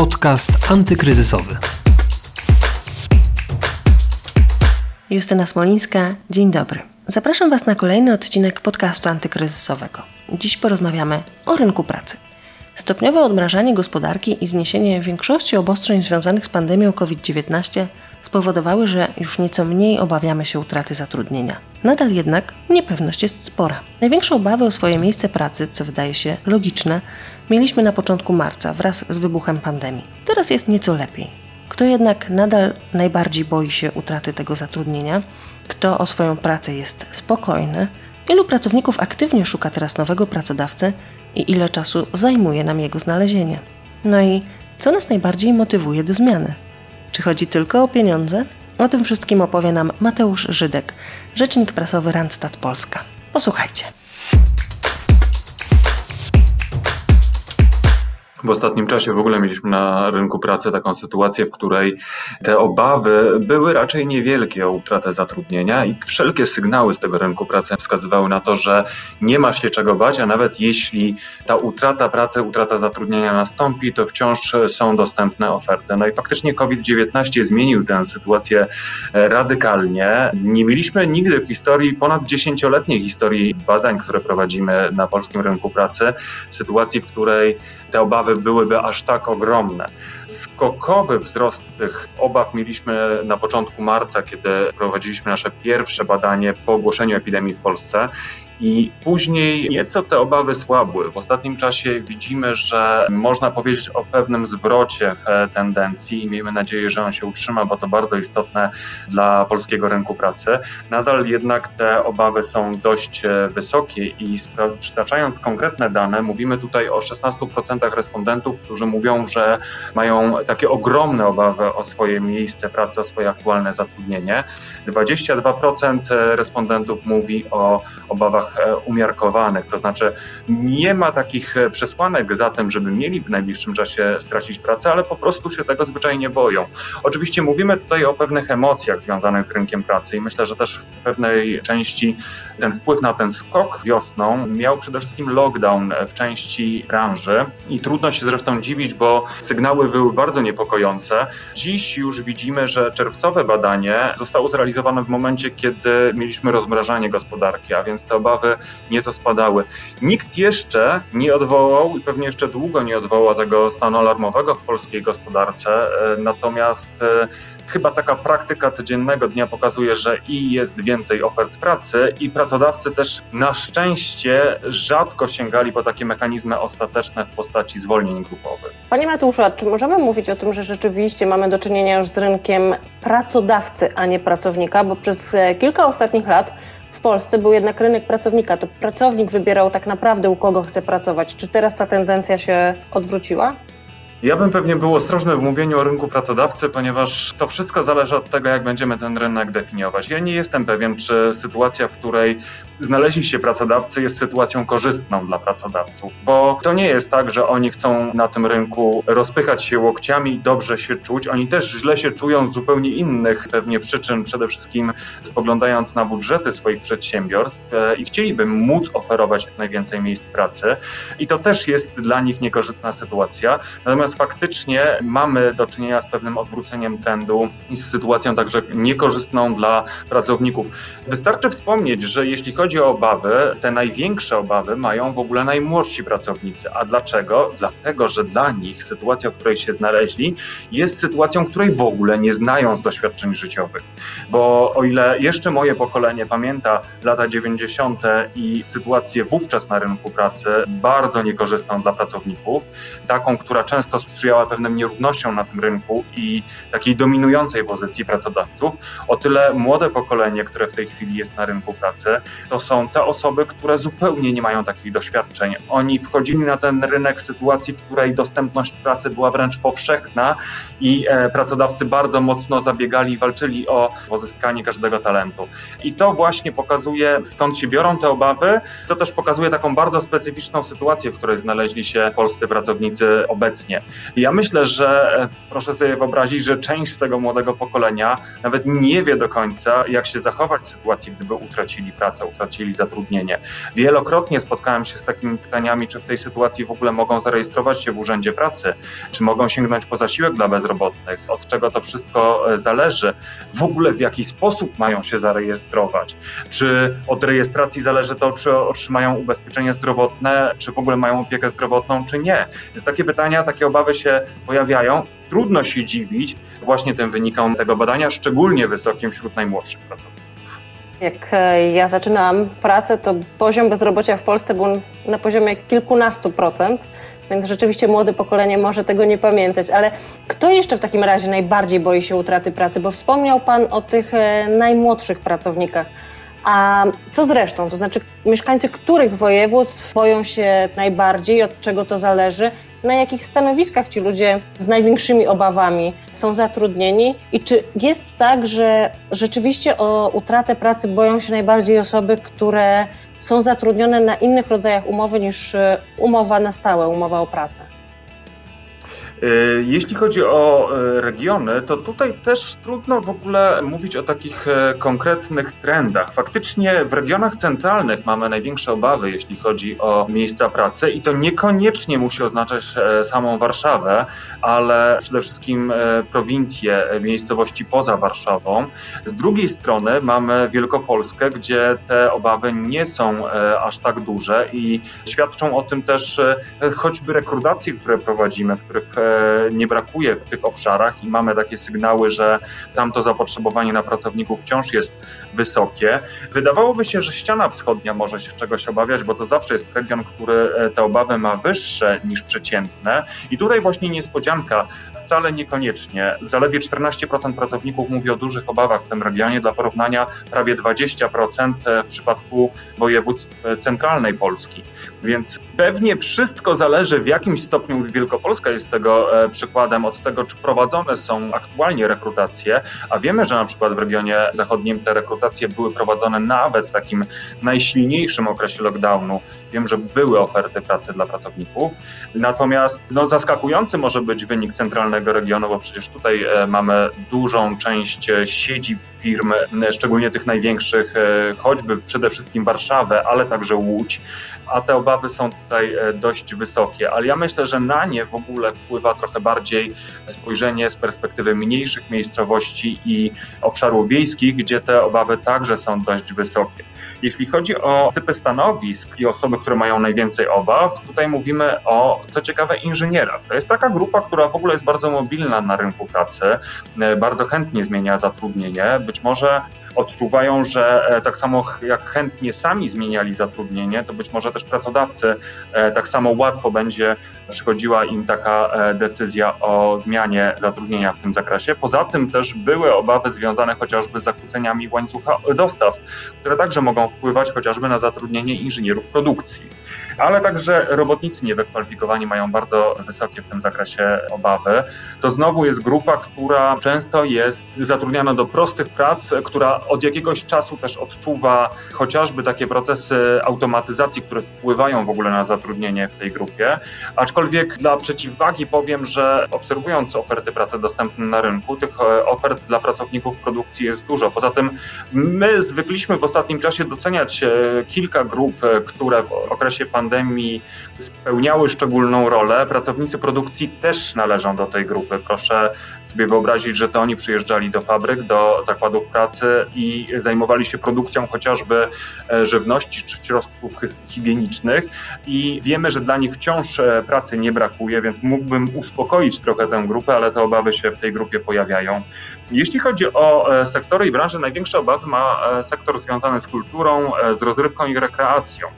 Podcast antykryzysowy. Justyna Smolińska, dzień dobry. Zapraszam Was na kolejny odcinek podcastu antykryzysowego. Dziś porozmawiamy o rynku pracy. Stopniowe odmrażanie gospodarki i zniesienie większości obostrzeń związanych z pandemią COVID-19 spowodowały, że już nieco mniej obawiamy się utraty zatrudnienia. Nadal jednak niepewność jest spora. Największe obawy o swoje miejsce pracy, co wydaje się logiczne, mieliśmy na początku marca wraz z wybuchem pandemii. Teraz jest nieco lepiej. Kto jednak nadal najbardziej boi się utraty tego zatrudnienia, kto o swoją pracę jest spokojny, ilu pracowników aktywnie szuka teraz nowego pracodawcy i ile czasu zajmuje nam jego znalezienie. No i co nas najbardziej motywuje do zmiany? Czy chodzi tylko o pieniądze? O tym wszystkim opowie nam Mateusz Żydek, rzecznik prasowy Randstad Polska. Posłuchajcie. W ostatnim czasie w ogóle mieliśmy na rynku pracy taką sytuację, w której te obawy były raczej niewielkie o utratę zatrudnienia i wszelkie sygnały z tego rynku pracy wskazywały na to, że nie ma się czego bać, a nawet jeśli ta utrata pracy, utrata zatrudnienia nastąpi, to wciąż są dostępne oferty. No i faktycznie COVID-19 zmienił tę sytuację radykalnie. Nie mieliśmy nigdy w historii, ponad dziesięcioletniej historii badań, które prowadzimy na polskim rynku pracy, sytuacji, w której te obawy byłyby aż tak ogromne. Skokowy wzrost tych obaw mieliśmy na początku marca, kiedy prowadziliśmy nasze pierwsze badanie po ogłoszeniu epidemii w Polsce i później nieco te obawy słabły. W ostatnim czasie widzimy, że można powiedzieć o pewnym zwrocie w tendencji i miejmy nadzieję, że on się utrzyma, bo to bardzo istotne dla polskiego rynku pracy. Nadal jednak te obawy są dość wysokie i przytaczając konkretne dane, mówimy tutaj o 16% respondentów, którzy mówią, że mają takie ogromne obawy o swoje miejsce pracy, o swoje aktualne zatrudnienie. 22% respondentów mówi o obawach E, umiarkowanych, to znaczy nie ma takich e, przesłanek za tym, żeby mieli w najbliższym czasie stracić pracę, ale po prostu się tego zwyczajnie boją. Oczywiście mówimy tutaj o pewnych emocjach związanych z rynkiem pracy i myślę, że też w pewnej części ten wpływ na ten skok wiosną miał przede wszystkim lockdown w części branży i trudno się zresztą dziwić, bo sygnały były bardzo niepokojące. Dziś już widzimy, że czerwcowe badanie zostało zrealizowane w momencie, kiedy mieliśmy rozmrażanie gospodarki, a więc te obawy nieco spadały. Nikt jeszcze nie odwołał i pewnie jeszcze długo nie odwoła tego stanu alarmowego w polskiej gospodarce, e, natomiast e, chyba taka praktyka codziennego dnia pokazuje, że i jest więcej ofert pracy i pracodawcy też na szczęście rzadko sięgali po takie mechanizmy ostateczne w postaci zwolnień grupowych. Panie Mateuszu, czy możemy mówić o tym, że rzeczywiście mamy do czynienia już z rynkiem pracodawcy, a nie pracownika, bo przez e, kilka ostatnich lat w Polsce był jednak rynek pracownika. To pracownik wybierał tak naprawdę, u kogo chce pracować. Czy teraz ta tendencja się odwróciła? Ja bym pewnie był ostrożny w mówieniu o rynku pracodawcy, ponieważ to wszystko zależy od tego, jak będziemy ten rynek definiować. Ja nie jestem pewien, czy sytuacja, w której znaleźli się pracodawcy, jest sytuacją korzystną dla pracodawców, bo to nie jest tak, że oni chcą na tym rynku rozpychać się łokciami i dobrze się czuć. Oni też źle się czują z zupełnie innych pewnie przyczyn, przede wszystkim spoglądając na budżety swoich przedsiębiorstw e, i chcieliby móc oferować jak najwięcej miejsc pracy. I to też jest dla nich niekorzystna sytuacja. Natomiast Natomiast faktycznie mamy do czynienia z pewnym odwróceniem trendu i z sytuacją także niekorzystną dla pracowników. Wystarczy wspomnieć, że jeśli chodzi o obawy, te największe obawy mają w ogóle najmłodsi pracownicy. A dlaczego? Dlatego, że dla nich sytuacja, w której się znaleźli, jest sytuacją, której w ogóle nie znają z doświadczeń życiowych. Bo o ile jeszcze moje pokolenie pamięta lata 90. i sytuację wówczas na rynku pracy bardzo niekorzystną dla pracowników, taką, która często sprzyjała pewnym nierównościom na tym rynku i takiej dominującej pozycji pracodawców, o tyle młode pokolenie, które w tej chwili jest na rynku pracy, to są te osoby, które zupełnie nie mają takich doświadczeń. Oni wchodzili na ten rynek w sytuacji, w której dostępność pracy była wręcz powszechna i e, pracodawcy bardzo mocno zabiegali i walczyli o pozyskanie każdego talentu. I to właśnie pokazuje, skąd się biorą te obawy. To też pokazuje taką bardzo specyficzną sytuację, w której znaleźli się polscy pracownicy obecnie. Ja myślę, że e, proszę sobie wyobrazić, że część z tego młodego pokolenia nawet nie wie do końca, jak się zachować w sytuacji, gdyby utracili pracę, utracili zatrudnienie. Wielokrotnie spotkałem się z takimi pytaniami, czy w tej sytuacji w ogóle mogą zarejestrować się w Urzędzie Pracy, czy mogą sięgnąć po zasiłek dla bezrobotnych, od czego to wszystko e, zależy, w ogóle w jaki sposób mają się zarejestrować, czy od rejestracji zależy to, czy otrzymają ubezpieczenie zdrowotne, czy w ogóle mają opiekę zdrowotną, czy nie. Więc takie pytania, takie obawy się pojawiają. Trudno się dziwić właśnie tym wynikom tego badania, szczególnie wysokim wśród najmłodszych pracowników. Jak e, ja zaczynałam pracę, to poziom bezrobocia w Polsce był na poziomie kilkunastu procent, więc rzeczywiście młode pokolenie może tego nie pamiętać. Ale kto jeszcze w takim razie najbardziej boi się utraty pracy? Bo wspomniał Pan o tych e, najmłodszych pracownikach. A co z resztą? To znaczy, mieszkańcy których województw boją się najbardziej, od czego to zależy? Na jakich stanowiskach ci ludzie z największymi obawami są zatrudnieni? I czy jest tak, że rzeczywiście o utratę pracy boją się najbardziej osoby, które są zatrudnione na innych rodzajach umowy niż e, umowa na stałe, umowa o pracę? Y, jeśli chodzi o y, regiony, to tutaj też trudno w ogóle mówić o takich e, konkretnych trendach. Faktycznie w regionach centralnych mamy największe obawy, jeśli chodzi o miejsca pracy, i to niekoniecznie musi oznaczać e, samą Warszawę, ale przede wszystkim e, prowincje, miejscowości poza Warszawą. Z drugiej strony mamy Wielkopolskę, gdzie te obawy nie są aż tak duże i świadczą o tym też choćby rekrutacje, które prowadzimy, których nie brakuje w tych obszarach i mamy takie sygnały, że tam to zapotrzebowanie na pracowników wciąż jest wysokie. Wydawałoby się, że ściana wschodnia może się czegoś obawiać, bo to zawsze jest region, który e, te obawy ma wyższe niż przeciętne. I tutaj właśnie niespodzianka, wcale niekoniecznie. Zaledwie 14% pracowników mówi o dużych obawach w tym regionie. Dla porównania prawie 20% w przypadku województw e, centralnej Polski. Więc pewnie wszystko zależy, w jakim stopniu Wielkopolska jest tego E, przykładem od tego, czy prowadzone są aktualnie rekrutacje, a wiemy, że na przykład w regionie zachodnim te rekrutacje były prowadzone nawet w takim najsilniejszym okresie lockdownu. Wiem, że były oferty pracy dla pracowników. Natomiast no, zaskakujący może być wynik centralnego regionu, bo przecież tutaj e, mamy dużą część e, siedzib firm, szczególnie tych największych, choćby przede wszystkim Warszawę, ale także Łódź, a te obawy są tutaj dość wysokie. Ale ja myślę, że na nie w ogóle wpływa trochę bardziej spojrzenie z perspektywy mniejszych miejscowości i obszarów wiejskich, gdzie te obawy także są dość wysokie. Jeśli chodzi o typy stanowisk i osoby, które mają najwięcej obaw, tutaj mówimy o, co ciekawe, inżynierach. To jest taka grupa, która w ogóle jest bardzo mobilna na rynku pracy, bardzo chętnie zmienia zatrudnienie. Być może odczuwają, że e, tak samo jak chętnie sami zmieniali zatrudnienie, to być może też pracodawcy e, tak samo łatwo będzie przychodziła im taka e, decyzja o zmianie zatrudnienia w tym zakresie. Poza tym też były obawy związane chociażby z zakłóceniami łańcucha dostaw, które także mogą wpływać chociażby na zatrudnienie inżynierów produkcji. Ale także robotnicy niewykwalifikowani mają bardzo wysokie w tym zakresie obawy. To znowu jest grupa, która często jest zatrudniana do prostych prac, która od jakiegoś czasu też odczuwa chociażby takie procesy automatyzacji, które wpływają w ogóle na zatrudnienie w tej grupie. Aczkolwiek dla przeciwwagi powiem, że obserwując oferty pracy dostępne na rynku, tych e, ofert dla pracowników produkcji jest dużo. Poza tym my zwykliśmy w ostatnim czasie doceniać e, kilka grup, e, które w okresie pandemii spełniały szczególną rolę. Pracownicy produkcji też należą do tej grupy. Proszę sobie wyobrazić, że to oni przyjeżdżali do fabryk, do zakładów pracy i zajmowali się produkcją chociażby e, żywności czy środków higienicznych i wiemy, że dla nich wciąż e, pracy nie brakuje, więc mógłbym uspokoić trochę tę grupę, ale te obawy się w tej grupie pojawiają. Jeśli chodzi o e, sektory i branże, największe obawy ma sektor związany z kulturą, z rozrywką i rekreacją.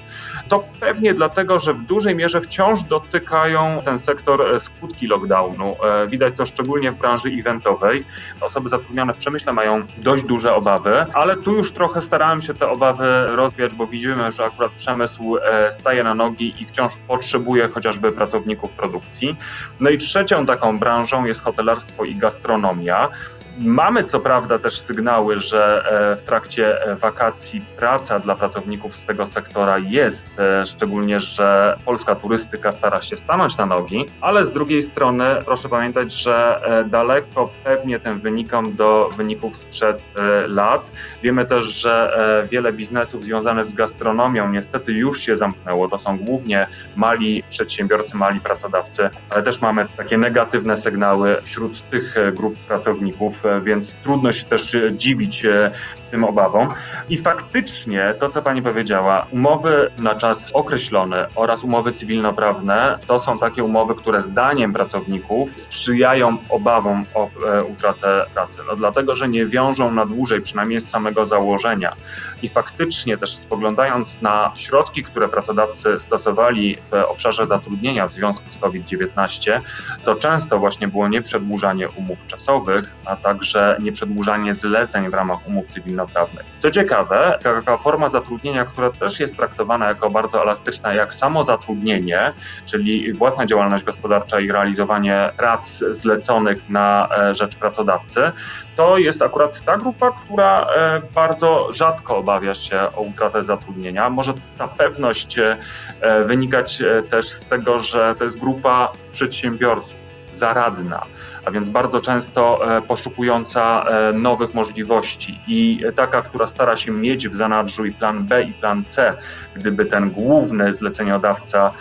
To pewnie dlatego, że w dużej mierze wciąż dotykają ten sektor skutki lockdownu. Widać to szczególnie w branży eventowej. Osoby zatrudnione w przemyśle mają dość duże obawy obawy, ale tu już trochę starałem się te obawy rozwiać, bo widzimy, że akurat przemysł e, staje na nogi i wciąż potrzebuje chociażby pracowników produkcji. No i trzecią taką branżą jest hotelarstwo i gastronomia. Mamy co prawda też sygnały, że e, w trakcie e, wakacji praca dla pracowników z tego sektora jest, szczególnie, że polska turystyka stara się stanąć na nogi, ale z drugiej strony proszę pamiętać, że daleko pewnie tym wynikom do wyników sprzed lat. Wiemy też, że wiele biznesów związanych z gastronomią niestety już się zamknęło. To są głównie mali przedsiębiorcy, mali pracodawcy, ale też mamy takie negatywne sygnały wśród tych grup pracowników E, więc trudno się też e, dziwić e, tym obawom. I faktycznie to, co pani powiedziała, umowy na czas określony oraz umowy cywilnoprawne to są takie umowy, które zdaniem pracowników sprzyjają obawom o utratę pracy. No, dlatego, że nie wiążą na dłużej, przynajmniej z samego założenia. I faktycznie też spoglądając na środki, które pracodawcy stosowali w obszarze zatrudnienia w związku z COVID-19, to często właśnie było nieprzedłużanie umów czasowych, a także nieprzedłużanie zleceń w ramach umów cywilnoprawnych. Co ciekawe, taka forma zatrudnienia, która też jest traktowana jako bardzo elastyczna, jak samo zatrudnienie, czyli własna działalność gospodarcza i realizowanie prac zleconych na e, rzecz pracodawcy, to jest akurat ta grupa, która e, bardzo rzadko obawia się o utratę zatrudnienia. Może ta pewność e, wynikać też z tego, że to jest grupa przedsiębiorców zaradna, a więc bardzo często e, poszukująca e, nowych możliwości i taka, która stara się mieć w zanadrzu i plan B i plan C, gdyby ten główny zleceniodawca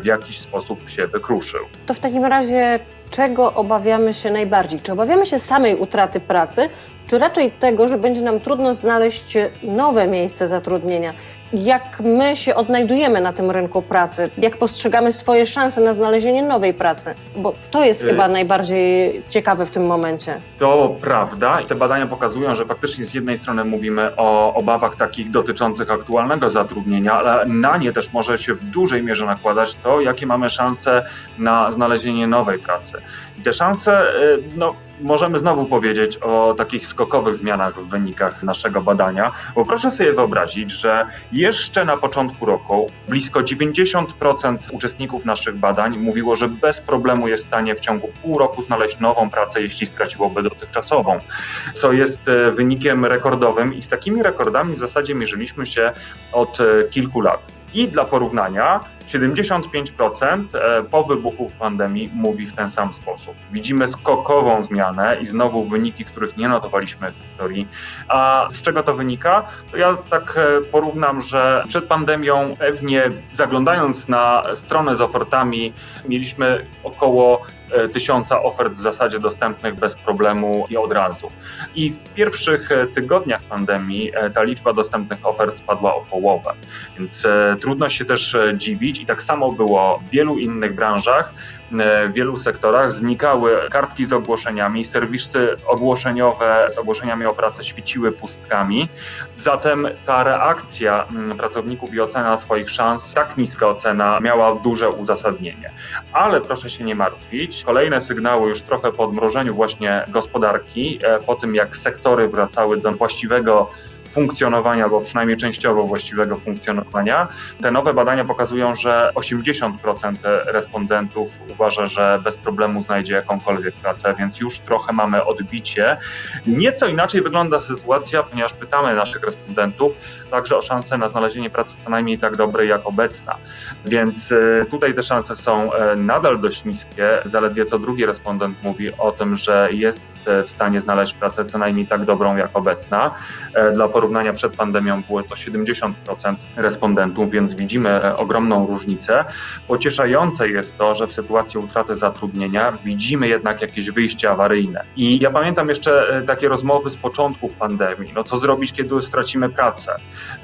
w jakiś sposób się wykruszył. To w takim razie czego obawiamy się najbardziej? Czy obawiamy się samej utraty pracy, czy raczej tego, że będzie nam trudno znaleźć nowe miejsce zatrudnienia? Jak my się odnajdujemy na tym rynku pracy? Jak postrzegamy swoje szanse na znalezienie nowej pracy? Bo to jest y chyba najbardziej ciekawe w tym momencie. To prawda te badania pokazują, że faktycznie z jednej strony mówimy o obawach takich dotyczących aktualnego zatrudnienia, ale na nie też może się w dużej mierze nakładać to, jakie mamy szanse na znalezienie nowej pracy. I te szanse, y, no, możemy znowu powiedzieć o takich skokowych zmianach w wynikach naszego badania, bo proszę sobie wyobrazić, że jeszcze na początku roku blisko 90% uczestników naszych badań mówiło, że bez problemu jest w stanie w ciągu pół roku znaleźć nową pracę, jeśli straciłoby dotychczasową, co jest e, wynikiem rekordowym i z takimi rekordami w zasadzie mierzyliśmy się od e, kilku lat. I dla porównania, 75% e, po wybuchu pandemii mówi w ten sam sposób. Widzimy skokową zmianę i znowu wyniki, których nie notowaliśmy w historii. A z czego to wynika? To ja tak e, porównam, że przed pandemią pewnie zaglądając na stronę z ofertami mieliśmy około E, tysiąca ofert w zasadzie dostępnych bez problemu i od razu. I w pierwszych tygodniach pandemii ta liczba dostępnych ofert spadła o połowę, więc trudno się też dziwić i tak samo było w wielu innych branżach, w wielu sektorach znikały kartki z ogłoszeniami, serwisy ogłoszeniowe z ogłoszeniami o pracę świeciły pustkami. Zatem ta reakcja mm, pracowników i ocena swoich szans, tak niska ocena, miała duże uzasadnienie. Ale proszę się nie martwić, kolejne sygnały już trochę po odmrożeniu właśnie gospodarki, e, po tym jak sektory wracały do właściwego funkcjonowania, albo przynajmniej częściowo właściwego funkcjonowania. Te nowe badania pokazują, że 80% respondentów uważa, że bez problemu znajdzie jakąkolwiek pracę, więc już trochę mamy odbicie. Nieco inaczej wygląda sytuacja, ponieważ pytamy naszych respondentów także o szansę na znalezienie pracy co najmniej tak dobrej jak obecna. Więc e, tutaj te szanse są e, nadal dość niskie. Zaledwie co drugi respondent mówi o tym, że jest e, w stanie znaleźć pracę co najmniej tak dobrą jak obecna. Dla porównania przed pandemią było to 70% respondentów, więc widzimy e, ogromną różnicę. Pocieszające jest to, że w sytuacji utraty zatrudnienia widzimy jednak jakieś wyjście awaryjne. I ja pamiętam jeszcze e, takie rozmowy z początków pandemii. No co zrobić, kiedy stracimy pracę?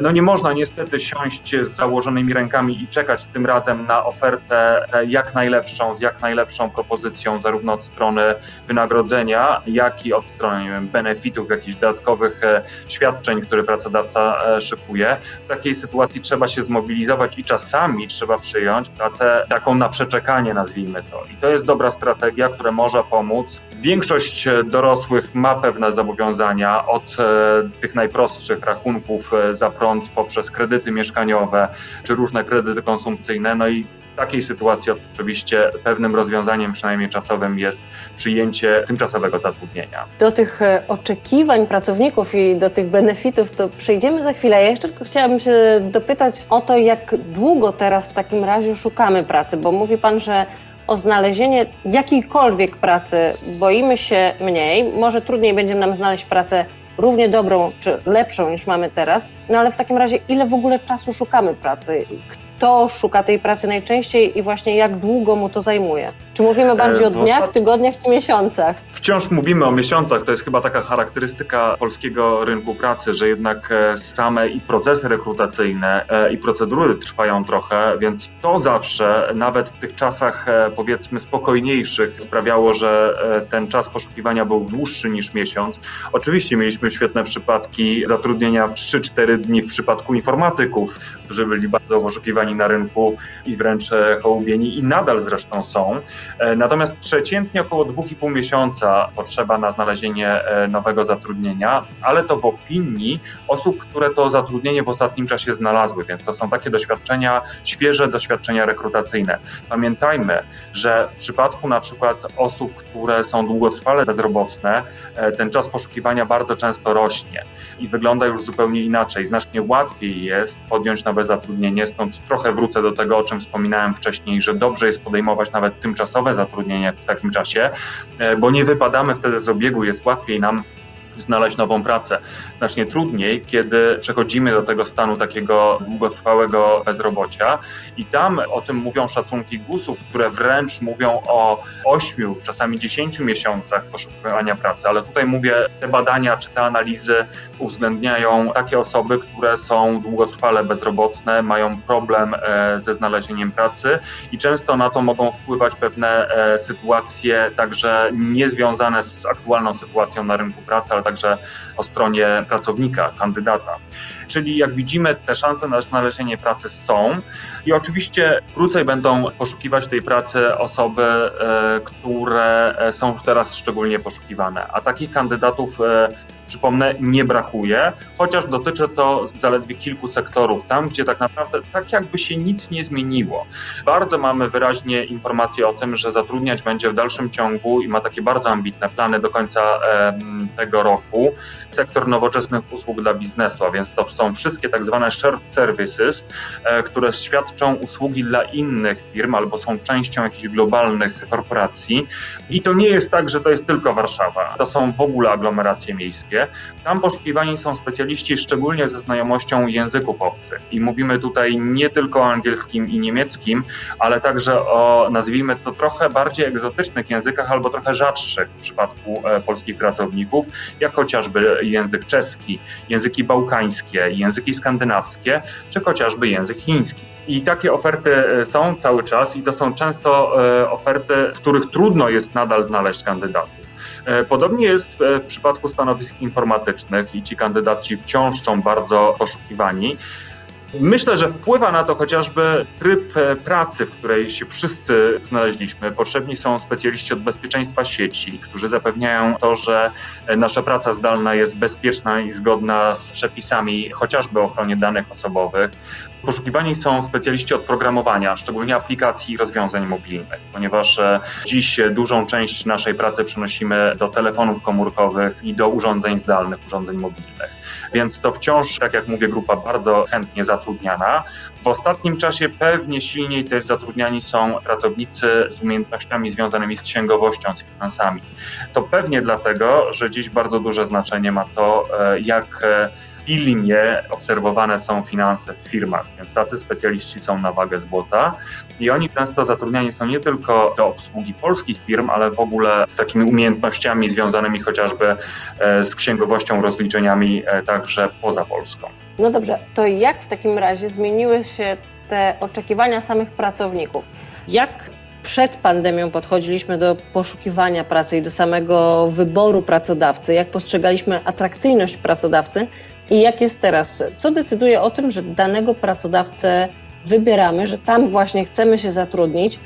No nie można niestety siąść z założonymi rękami i czekać tym razem na ofertę e, jak najlepszą, z jak najlepszą propozycją, zarówno od strony wynagrodzenia, jak i od strony benefitów, jakichś dodatkowych świadczeń który pracodawca e, szykuje. W takiej sytuacji trzeba się zmobilizować i czasami trzeba przyjąć pracę taką na przeczekanie, nazwijmy to. I to jest dobra strategia, która może pomóc. Większość dorosłych ma pewne zobowiązania od e, tych najprostszych rachunków e, za prąd poprzez kredyty mieszkaniowe czy różne kredyty konsumpcyjne. No i w takiej sytuacji oczywiście pewnym rozwiązaniem, przynajmniej czasowym, jest przyjęcie tymczasowego zatrudnienia. Do tych e, oczekiwań pracowników i do tych benefitów to przejdziemy za chwilę. Ja jeszcze tylko chciałabym się dopytać o to, jak długo teraz w takim razie szukamy pracy, bo mówi Pan, że o znalezienie jakiejkolwiek pracy boimy się mniej. Może trudniej będzie nam znaleźć pracę równie dobrą czy lepszą niż mamy teraz. No ale w takim razie, ile w ogóle czasu szukamy pracy? Kto szuka tej pracy najczęściej i właśnie jak długo mu to zajmuje? Czy mówimy bardziej o dniach, tygodniach czy miesiącach? Wciąż mówimy o miesiącach, to jest chyba taka charakterystyka polskiego rynku pracy, że jednak e, same i procesy rekrutacyjne e, i procedury trwają trochę, więc to zawsze, nawet w tych czasach e, powiedzmy spokojniejszych, sprawiało, że e, ten czas poszukiwania był dłuższy niż miesiąc. Oczywiście mieliśmy świetne przypadki zatrudnienia w 3-4 dni w przypadku informatyków, którzy byli bardzo poszukiwani na rynku i wręcz e, hołubieni i nadal zresztą są. E, Natomiast przeciętnie około 2,5 miesiąca potrzeba na znalezienie e, nowego zatrudnienia, ale to w opinii osób, które to zatrudnienie w ostatnim czasie znalazły, więc to są takie doświadczenia, świeże doświadczenia rekrutacyjne. Pamiętajmy, że w przypadku na przykład osób, które są długotrwale bezrobotne, ten czas poszukiwania bardzo często rośnie i wygląda już zupełnie inaczej. Znacznie łatwiej jest podjąć nowe zatrudnienie, stąd trochę wrócę do tego, o czym wspominałem wcześniej, że dobrze jest podejmować nawet tymczasowe zatrudnienie w takim czasie, e, bo nie wypadamy wtedy z obiegu, jest łatwiej nam znaleźć nową pracę. Znacznie trudniej, kiedy przechodzimy do tego stanu takiego długotrwałego bezrobocia i tam o tym mówią szacunki GUS-u, które wręcz mówią o 8, czasami 10 miesiącach poszukiwania pracy, ale tutaj mówię, te badania czy te analizy uwzględniają takie osoby, które są długotrwale bezrobotne, mają problem e, ze znalezieniem pracy i często na to mogą wpływać pewne e, sytuacje także niezwiązane z aktualną sytuacją na rynku pracy, ale także o stronie pracownika, kandydata. Czyli jak widzimy, te szanse na znalezienie pracy są i oczywiście krócej będą poszukiwać tej pracy osoby, e, które e, są teraz szczególnie poszukiwane, a takich kandydatów e, przypomnę, nie brakuje, chociaż dotyczy to zaledwie kilku sektorów, tam gdzie tak naprawdę tak jakby się nic nie zmieniło. Bardzo mamy wyraźnie informacje o tym, że zatrudniać będzie w dalszym ciągu i ma takie bardzo ambitne plany do końca tego roku sektor nowoczesnych usług dla biznesu, a więc to są wszystkie tak zwane shared services, e, które świadczą usługi dla innych firm albo są częścią jakichś globalnych korporacji. I to nie jest tak, że to jest tylko Warszawa. To są w ogóle aglomeracje miejskie. Tam poszukiwani są specjaliści szczególnie ze znajomością języków obcych. I mówimy tutaj nie tylko o angielskim i niemieckim, ale także o, nazwijmy to, trochę bardziej egzotycznych językach albo trochę rzadszych w przypadku e, polskich pracowników, jak chociażby język czeski, języki bałkańskie, języki skandynawskie, czy chociażby język chiński. I takie oferty e, są cały czas i to są często e, oferty, w których trudno jest nadal znaleźć kandydatów. E, Podobnie jest w przypadku stanowisk informatycznych i ci kandydaci wciąż są bardzo poszukiwani. Myślę, że wpływa na to chociażby tryb e, pracy, w której się wszyscy znaleźliśmy. Potrzebni są specjaliści od bezpieczeństwa sieci, którzy zapewniają to, że e, nasza praca zdalna jest bezpieczna i zgodna z przepisami chociażby o ochronie danych osobowych. Poszukiwani są specjaliści od programowania, szczególnie aplikacji i rozwiązań mobilnych, ponieważ e, dziś dużą część naszej pracy przenosimy do telefonów komórkowych i do urządzeń zdalnych, urządzeń mobilnych. Więc to wciąż, tak jak mówię, grupa bardzo chętnie zatrudniana. W ostatnim czasie pewnie silniej też zatrudniani są pracownicy z umiejętnościami związanymi z księgowością, z finansami. To pewnie dlatego, że dziś bardzo duże znaczenie ma to, e, jak e, pilnie obserwowane są finanse w firmach, więc tacy specjaliści są na wagę złota i oni często zatrudniani są nie tylko do obsługi polskich firm, ale w ogóle z takimi umiejętnościami związanymi chociażby e, z księgowością, rozliczeniami e, także poza Polską. No dobrze, to jak w takim razie zmieniły się te oczekiwania samych pracowników? Jak przed pandemią podchodziliśmy do poszukiwania pracy i do samego wyboru pracodawcy, jak postrzegaliśmy atrakcyjność pracodawcy i jak jest teraz. Co decyduje o tym, że danego pracodawcę wybieramy, że tam właśnie chcemy się zatrudnić,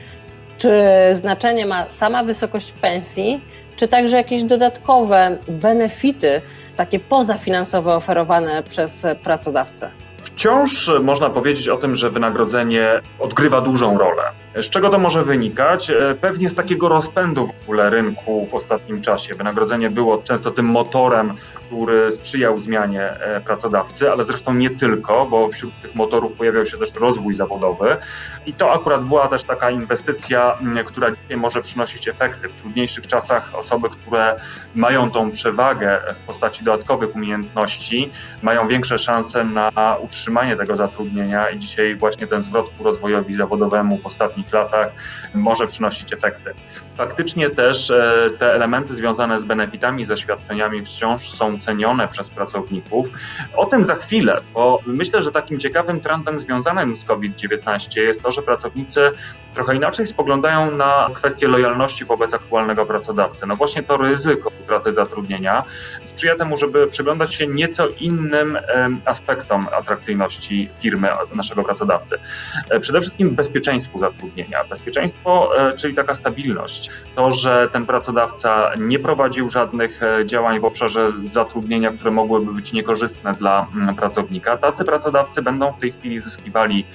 czy znaczenie ma sama wysokość pensji, czy także jakieś dodatkowe benefity, takie pozafinansowe oferowane przez pracodawcę? Wciąż można powiedzieć o tym, że wynagrodzenie odgrywa dużą rolę. Z czego to może wynikać? E, pewnie z takiego rozpędu w ogóle rynku w ostatnim czasie. Wynagrodzenie było często tym motorem, który sprzyjał zmianie e, pracodawcy, ale zresztą nie tylko, bo wśród tych motorów pojawiał się też rozwój zawodowy. I to akurat była też taka inwestycja, która może przynosić efekty. W trudniejszych czasach osoby, które mają tą przewagę w postaci dodatkowych umiejętności, mają większe szanse na utrzymanie tego zatrudnienia i dzisiaj właśnie ten zwrot ku rozwojowi zawodowemu w ostatnich latach może przynosić efekty. Faktycznie też e, te elementy związane z benefitami, ze świadczeniami wciąż są cenione przez pracowników. O tym za chwilę, bo myślę, że takim ciekawym trendem związanym z COVID-19 jest to, że pracownicy trochę inaczej spoglądają na kwestię lojalności wobec aktualnego pracodawcy. No właśnie to ryzyko utraty zatrudnienia sprzyja temu, żeby przyglądać się nieco innym aspektom atrakcyjności firmy, naszego pracodawcy. E, przede wszystkim bezpieczeństwu zatrudnienia. Bezpieczeństwo, e, czyli taka stabilność. To, że ten pracodawca nie prowadził żadnych e, działań w obszarze zatrudnienia, które mogłyby być niekorzystne dla mm, pracownika. Tacy pracodawcy będą w tej chwili zyskiwali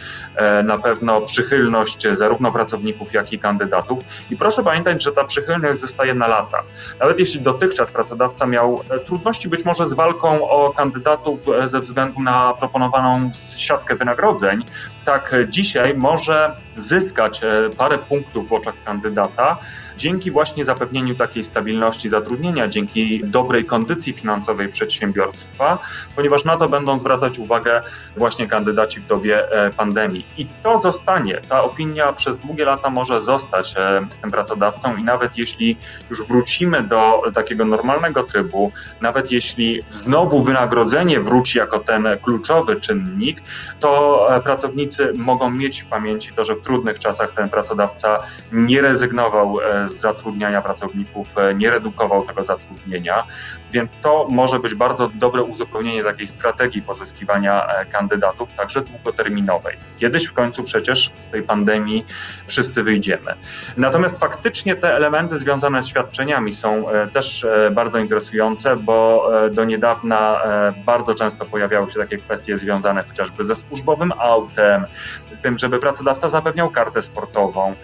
na pewno przychylność zarówno pracowników, jak i kandydatów. I proszę pamiętać, że ta przychylność zostaje na lata. Nawet jeśli dotychczas pracodawca miał trudności być może z walką o kandydatów ze względu na proponowaną siatkę wynagrodzeń, tak dzisiaj może zyskać e, parę punktów w oczach kandydata dzięki właśnie zapewnieniu takiej stabilności zatrudnienia, dzięki dobrej kondycji finansowej przedsiębiorstwa, ponieważ na to będą zwracać uwagę właśnie kandydaci w dobie e, pandemii. I to zostanie, ta opinia przez długie lata może zostać e, z tym pracodawcą i nawet jeśli już wrócimy do takiego normalnego trybu, nawet jeśli znowu wynagrodzenie wróci jako ten kluczowy czynnik, to e, pracownicy mogą mieć w pamięci to, że w trudnych czasach ten pracodawca nie rezygnował zatrudniania pracowników, e, nie redukował tego zatrudnienia, więc to może być bardzo dobre uzupełnienie takiej strategii pozyskiwania e, kandydatów, także długoterminowej. Kiedyś w końcu przecież z tej pandemii wszyscy wyjdziemy. Natomiast faktycznie te elementy związane z świadczeniami są e, też bardzo interesujące, bo do niedawna bardzo często pojawiały się takie kwestie związane chociażby ze służbowym autem, z tym, żeby pracodawca zapewniał kartę sportową.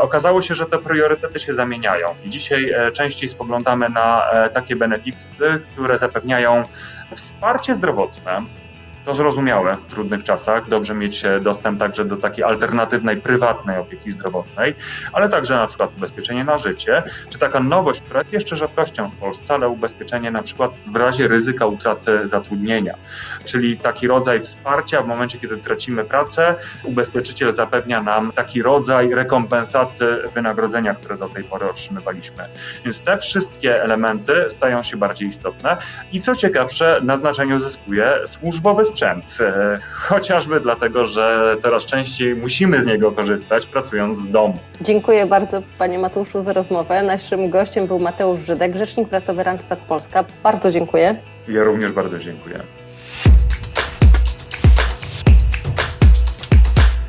Okazało się, że te priorytety się zamieniają. I dzisiaj e, częściej spoglądamy na e, takie benefity, które zapewniają wsparcie zdrowotne, to zrozumiałe w trudnych czasach. Dobrze mieć e, dostęp także do takiej alternatywnej, prywatnej opieki zdrowotnej, ale także na przykład ubezpieczenie na życie, czy taka nowość, która jest jeszcze rzadkością w Polsce, ale ubezpieczenie na przykład w razie ryzyka utraty zatrudnienia, czyli taki rodzaj wsparcia w momencie, kiedy tracimy pracę, ubezpieczyciel zapewnia nam taki rodzaj rekompensaty wynagrodzenia, które do tej pory otrzymywaliśmy. Więc te wszystkie elementy stają się bardziej istotne i co ciekawsze, na znaczeniu zyskuje służbowy sprzęt, e, chociażby dlatego, że coraz częściej musimy z niego korzystać pracując z domu. Dziękuję bardzo Panie Mateuszu za rozmowę. Naszym gościem był Mateusz Żydek, Rzecznik Prasowy Randstad Polska. Bardzo dziękuję. Ja również bardzo dziękuję.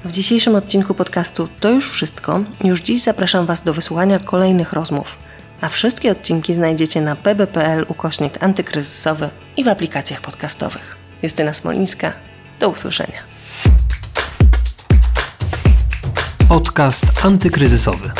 W dzisiejszym odcinku podcastu to już wszystko. Już dziś zapraszam Was do wysłuchania kolejnych rozmów. A wszystkie odcinki znajdziecie na pb.pl ukośnik antykryzysowy i w aplikacjach podcastowych. Justyna Smolińska. Do usłyszenia. Podcast antykryzysowy.